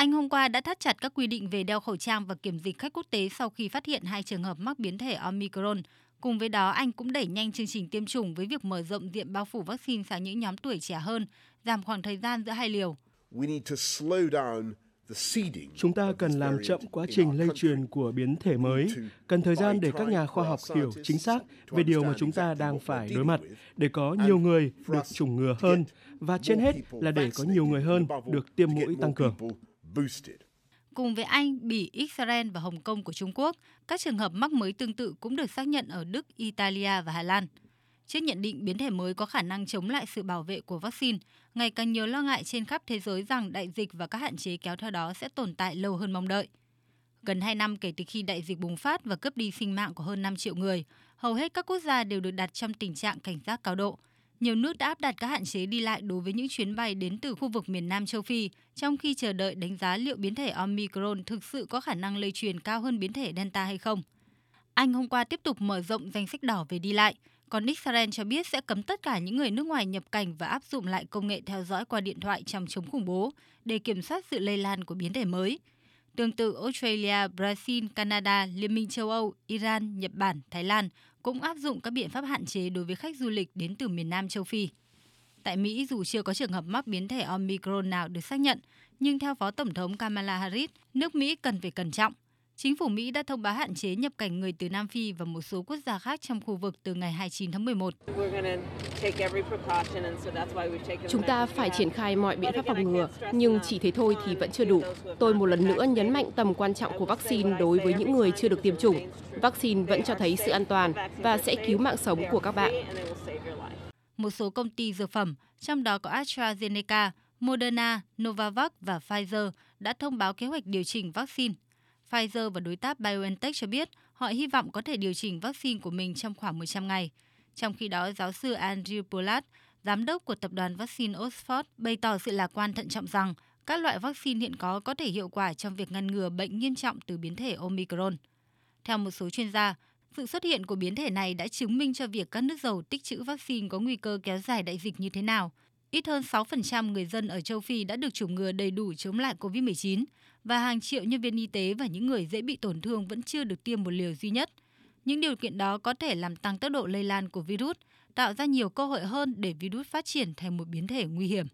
Anh hôm qua đã thắt chặt các quy định về đeo khẩu trang và kiểm dịch khách quốc tế sau khi phát hiện hai trường hợp mắc biến thể Omicron. Cùng với đó, Anh cũng đẩy nhanh chương trình tiêm chủng với việc mở rộng diện bao phủ vaccine sang những nhóm tuổi trẻ hơn, giảm khoảng thời gian giữa hai liều. Chúng ta cần làm chậm quá trình lây truyền của biến thể mới, cần thời gian để các nhà khoa học hiểu chính xác về điều mà chúng ta đang phải đối mặt, để có nhiều người được chủng ngừa hơn, và trên hết là để có nhiều người hơn được tiêm mũi tăng cường. Cùng với Anh, Bỉ, Israel và Hồng Kông của Trung Quốc, các trường hợp mắc mới tương tự cũng được xác nhận ở Đức, Italia và Hà Lan. Trước nhận định biến thể mới có khả năng chống lại sự bảo vệ của vaccine, ngày càng nhiều lo ngại trên khắp thế giới rằng đại dịch và các hạn chế kéo theo đó sẽ tồn tại lâu hơn mong đợi. Gần 2 năm kể từ khi đại dịch bùng phát và cướp đi sinh mạng của hơn 5 triệu người, hầu hết các quốc gia đều được đặt trong tình trạng cảnh giác cao độ – nhiều nước đã áp đặt các hạn chế đi lại đối với những chuyến bay đến từ khu vực miền Nam châu Phi, trong khi chờ đợi đánh giá liệu biến thể Omicron thực sự có khả năng lây truyền cao hơn biến thể Delta hay không. Anh hôm qua tiếp tục mở rộng danh sách đỏ về đi lại, còn Israel cho biết sẽ cấm tất cả những người nước ngoài nhập cảnh và áp dụng lại công nghệ theo dõi qua điện thoại trong chống khủng bố để kiểm soát sự lây lan của biến thể mới. Tương tự Australia, Brazil, Canada, Liên minh châu Âu, Iran, Nhật Bản, Thái Lan cũng áp dụng các biện pháp hạn chế đối với khách du lịch đến từ miền Nam châu Phi. Tại Mỹ, dù chưa có trường hợp mắc biến thể Omicron nào được xác nhận, nhưng theo Phó Tổng thống Kamala Harris, nước Mỹ cần phải cẩn trọng. Chính phủ Mỹ đã thông báo hạn chế nhập cảnh người từ Nam Phi và một số quốc gia khác trong khu vực từ ngày 29 tháng 11. Chúng ta phải triển khai mọi biện pháp phòng ngừa, nhưng chỉ thế thôi thì vẫn chưa đủ. Tôi một lần nữa nhấn mạnh tầm quan trọng của vaccine đối với những người chưa được tiêm chủng. Vaccine vẫn cho thấy sự an toàn và sẽ cứu mạng sống của các bạn. Một số công ty dược phẩm, trong đó có AstraZeneca, Moderna, Novavax và Pfizer đã thông báo kế hoạch điều chỉnh vaccine Pfizer và đối tác BioNTech cho biết họ hy vọng có thể điều chỉnh vaccine của mình trong khoảng 100 ngày. Trong khi đó, giáo sư Andrew Pollard, giám đốc của tập đoàn vaccine Oxford, bày tỏ sự lạc quan thận trọng rằng các loại vaccine hiện có có thể hiệu quả trong việc ngăn ngừa bệnh nghiêm trọng từ biến thể Omicron. Theo một số chuyên gia, sự xuất hiện của biến thể này đã chứng minh cho việc các nước giàu tích trữ vaccine có nguy cơ kéo dài đại dịch như thế nào. Ít hơn 6% người dân ở châu Phi đã được chủng ngừa đầy đủ chống lại COVID-19 và hàng triệu nhân viên y tế và những người dễ bị tổn thương vẫn chưa được tiêm một liều duy nhất. Những điều kiện đó có thể làm tăng tốc độ lây lan của virus, tạo ra nhiều cơ hội hơn để virus phát triển thành một biến thể nguy hiểm.